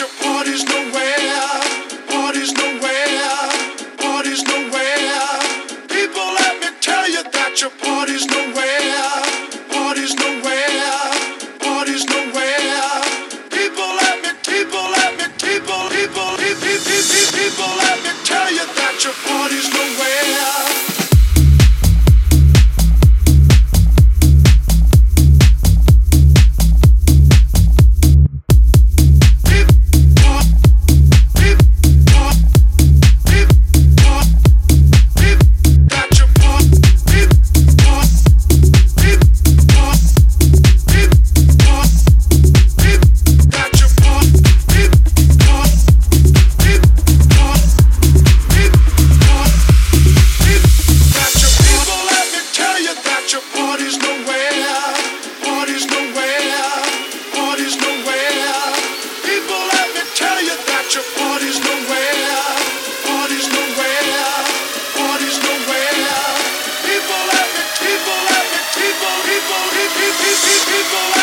your party's nowhere. People